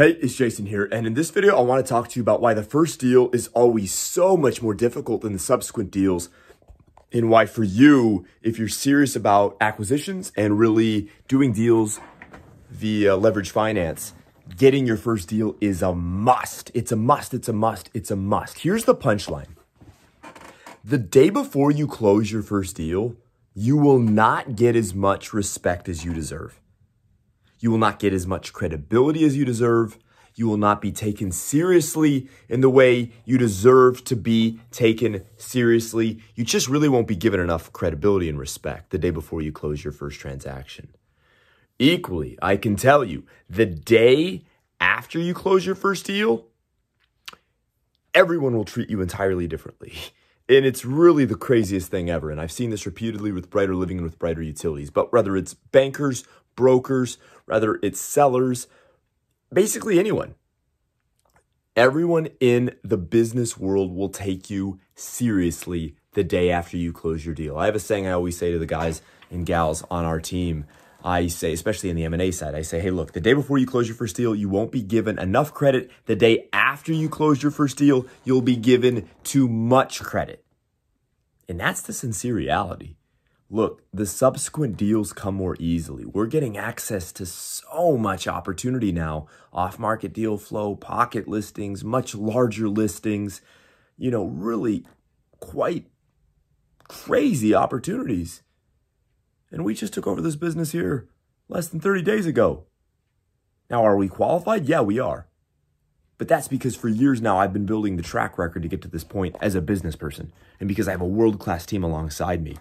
Hey, it's Jason here, and in this video, I want to talk to you about why the first deal is always so much more difficult than the subsequent deals, and why for you, if you're serious about acquisitions and really doing deals via leverage finance, getting your first deal is a must. It's a must, it's a must, it's a must. Here's the punchline. The day before you close your first deal, you will not get as much respect as you deserve. You will not get as much credibility as you deserve. You will not be taken seriously in the way you deserve to be taken seriously. You just really won't be given enough credibility and respect the day before you close your first transaction. Equally, I can tell you the day after you close your first deal, everyone will treat you entirely differently. And it's really the craziest thing ever. And I've seen this repeatedly with Brighter Living and with Brighter Utilities. But whether it's bankers, brokers, whether it's sellers, basically anyone, everyone in the business world will take you seriously the day after you close your deal. I have a saying I always say to the guys and gals on our team. I say, especially in the M&A side, I say, hey, look, the day before you close your first deal, you won't be given enough credit. The day after you close your first deal, you'll be given too much credit. And that's the sincere reality. Look, the subsequent deals come more easily. We're getting access to so much opportunity now off market deal flow, pocket listings, much larger listings, you know, really quite crazy opportunities. And we just took over this business here less than 30 days ago. Now, are we qualified? Yeah, we are. But that's because for years now, I've been building the track record to get to this point as a business person and because I have a world class team alongside me.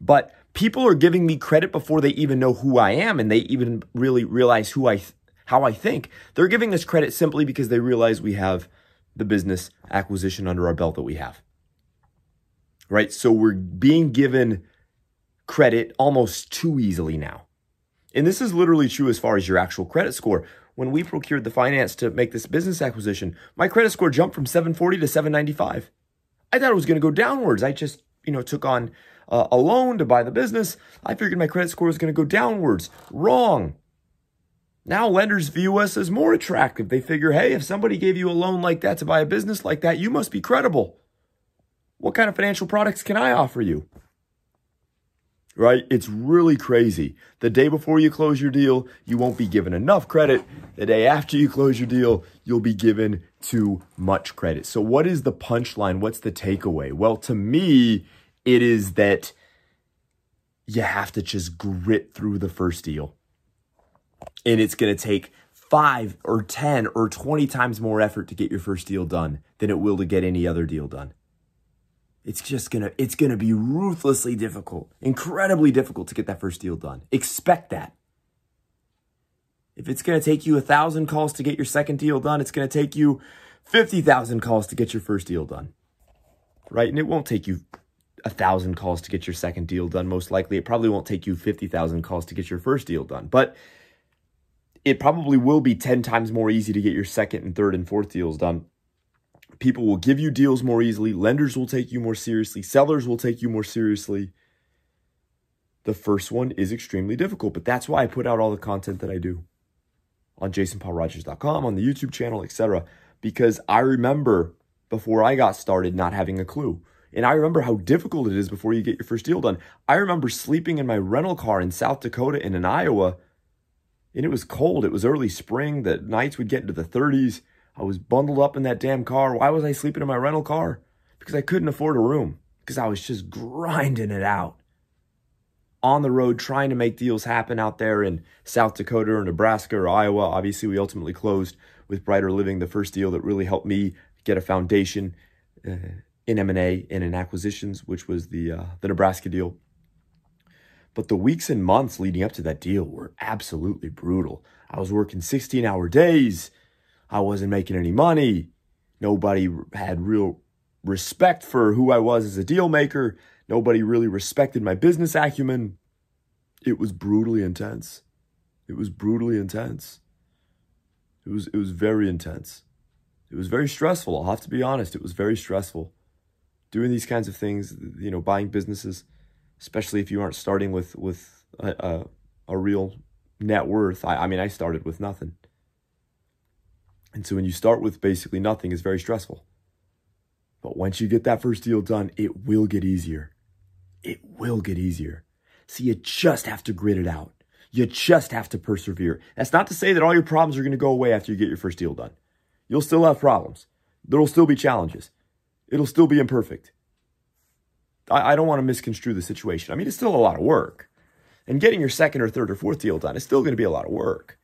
But people are giving me credit before they even know who I am and they even really realize who I, how I think. They're giving us credit simply because they realize we have the business acquisition under our belt that we have. Right? So we're being given credit almost too easily now. And this is literally true as far as your actual credit score. When we procured the finance to make this business acquisition, my credit score jumped from 740 to 795. I thought it was going to go downwards. I just, you know, took on uh, a loan to buy the business. I figured my credit score was going to go downwards. Wrong. Now lenders view us as more attractive. They figure, hey, if somebody gave you a loan like that to buy a business like that, you must be credible. What kind of financial products can I offer you? Right? It's really crazy. The day before you close your deal, you won't be given enough credit. The day after you close your deal, you'll be given too much credit. So, what is the punchline? What's the takeaway? Well, to me, it is that you have to just grit through the first deal. And it's going to take five or 10 or 20 times more effort to get your first deal done than it will to get any other deal done. It's just gonna, it's gonna be ruthlessly difficult, incredibly difficult to get that first deal done. Expect that. If it's gonna take you a thousand calls to get your second deal done, it's gonna take you 50,000 calls to get your first deal done. Right? And it won't take you a thousand calls to get your second deal done. Most likely, it probably won't take you 50,000 calls to get your first deal done. But it probably will be 10 times more easy to get your second and third and fourth deals done People will give you deals more easily. Lenders will take you more seriously. Sellers will take you more seriously. The first one is extremely difficult, but that's why I put out all the content that I do on jasonpaulrogers.com, on the YouTube channel, etc. Because I remember before I got started not having a clue. And I remember how difficult it is before you get your first deal done. I remember sleeping in my rental car in South Dakota and in Iowa, and it was cold. It was early spring. The nights would get into the 30s. I was bundled up in that damn car. Why was I sleeping in my rental car? Because I couldn't afford a room. Because I was just grinding it out. On the road, trying to make deals happen out there in South Dakota or Nebraska or Iowa. Obviously, we ultimately closed with Brighter Living, the first deal that really helped me get a foundation uh, in M&A and in acquisitions, which was the uh, the Nebraska deal. But the weeks and months leading up to that deal were absolutely brutal. I was working 16 hour days. I wasn't making any money. Nobody had real respect for who I was as a deal maker. Nobody really respected my business acumen. It was brutally intense. It was brutally intense. It was it was very intense. It was very stressful. I'll have to be honest. It was very stressful. Doing these kinds of things, you know, buying businesses, especially if you aren't starting with with a, a, a real net worth. I, I mean, I started with nothing And so when you start with basically nothing, it's very stressful. But once you get that first deal done, it will get easier. It will get easier. So you just have to grit it out. You just have to persevere. That's not to say that all your problems are going to go away after you get your first deal done. You'll still have problems. There will still be challenges. It'll still be imperfect. I, I don't want to misconstrue the situation. I mean, it's still a lot of work. And getting your second or third or fourth deal done is still going to be a lot of work.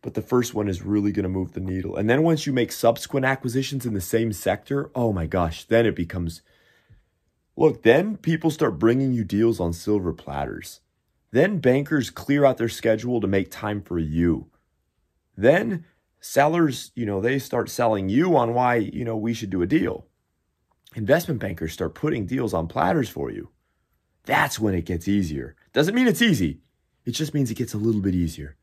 But the first one is really going to move the needle. And then once you make subsequent acquisitions in the same sector, oh my gosh, then it becomes look, then people start bringing you deals on silver platters. Then bankers clear out their schedule to make time for you. Then sellers, you know, they start selling you on why, you know, we should do a deal. Investment bankers start putting deals on platters for you. That's when it gets easier. Doesn't mean it's easy. It just means it gets a little bit easier.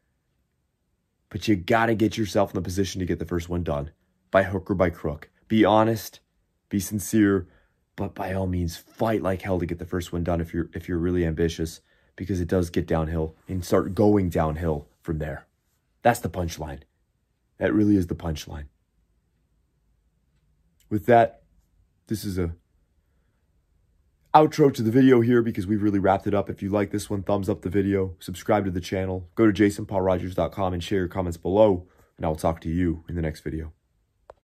But you got to get yourself in the position to get the first one done by hook or by crook. Be honest, be sincere, but by all means fight like hell to get the first one done if you're if you're really ambitious because it does get downhill and start going downhill from there. That's the punchline. That really is the punchline. With that, this is a outro to the video here because we've really wrapped it up. If you like this one, thumbs up the video, subscribe to the channel, go to jasonpaulrogers.com and share your comments below, and I will talk to you in the next video.